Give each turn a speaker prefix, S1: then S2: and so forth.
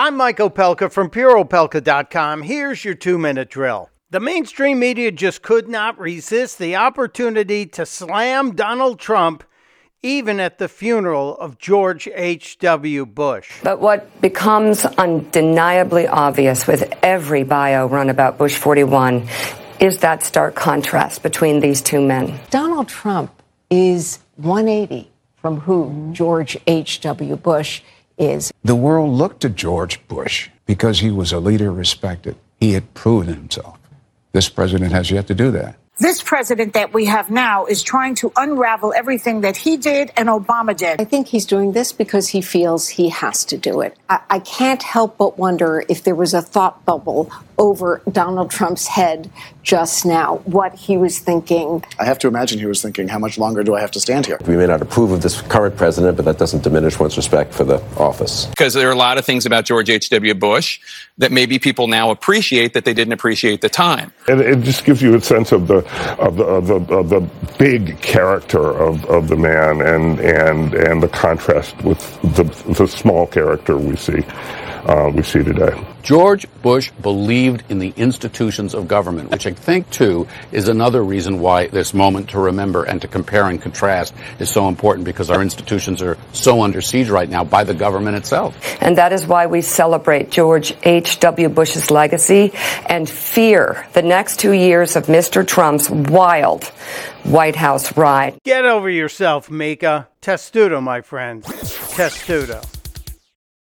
S1: I'm Mike Opelka from PureOpelka.com. Here's your two minute drill. The mainstream media just could not resist the opportunity to slam Donald Trump even at the funeral of George H.W. Bush.
S2: But what becomes undeniably obvious with every bio run about Bush 41 is that stark contrast between these two men.
S3: Donald Trump is 180 from who George H.W. Bush is.
S4: The world looked to George Bush because he was a leader respected. He had proven himself. This president has yet to do that.
S5: This president that we have now is trying to unravel everything that he did and Obama did.
S3: I think he's doing this because he feels he has to do it. I, I can't help but wonder if there was a thought bubble over Donald Trump's head just now, what he was thinking.
S6: I have to imagine he was thinking, how much longer do I have to stand here?
S7: We may not approve of this current president, but that doesn't diminish one's respect for the office.
S8: Because there are a lot of things about George H.W. Bush that maybe people now appreciate that they didn't appreciate the time.
S9: And it just gives you a sense of the of the of the, of the big character of, of the man and and and the contrast with the the small character we see uh, we see today.
S10: George Bush believed in the institutions of government, which I think, too, is another reason why this moment to remember and to compare and contrast is so important because our institutions are so under siege right now by the government itself.
S2: And that is why we celebrate George H.W. Bush's legacy and fear the next two years of Mr. Trump's wild White House ride.
S1: Get over yourself, Mika. Testudo, my friend. Testudo.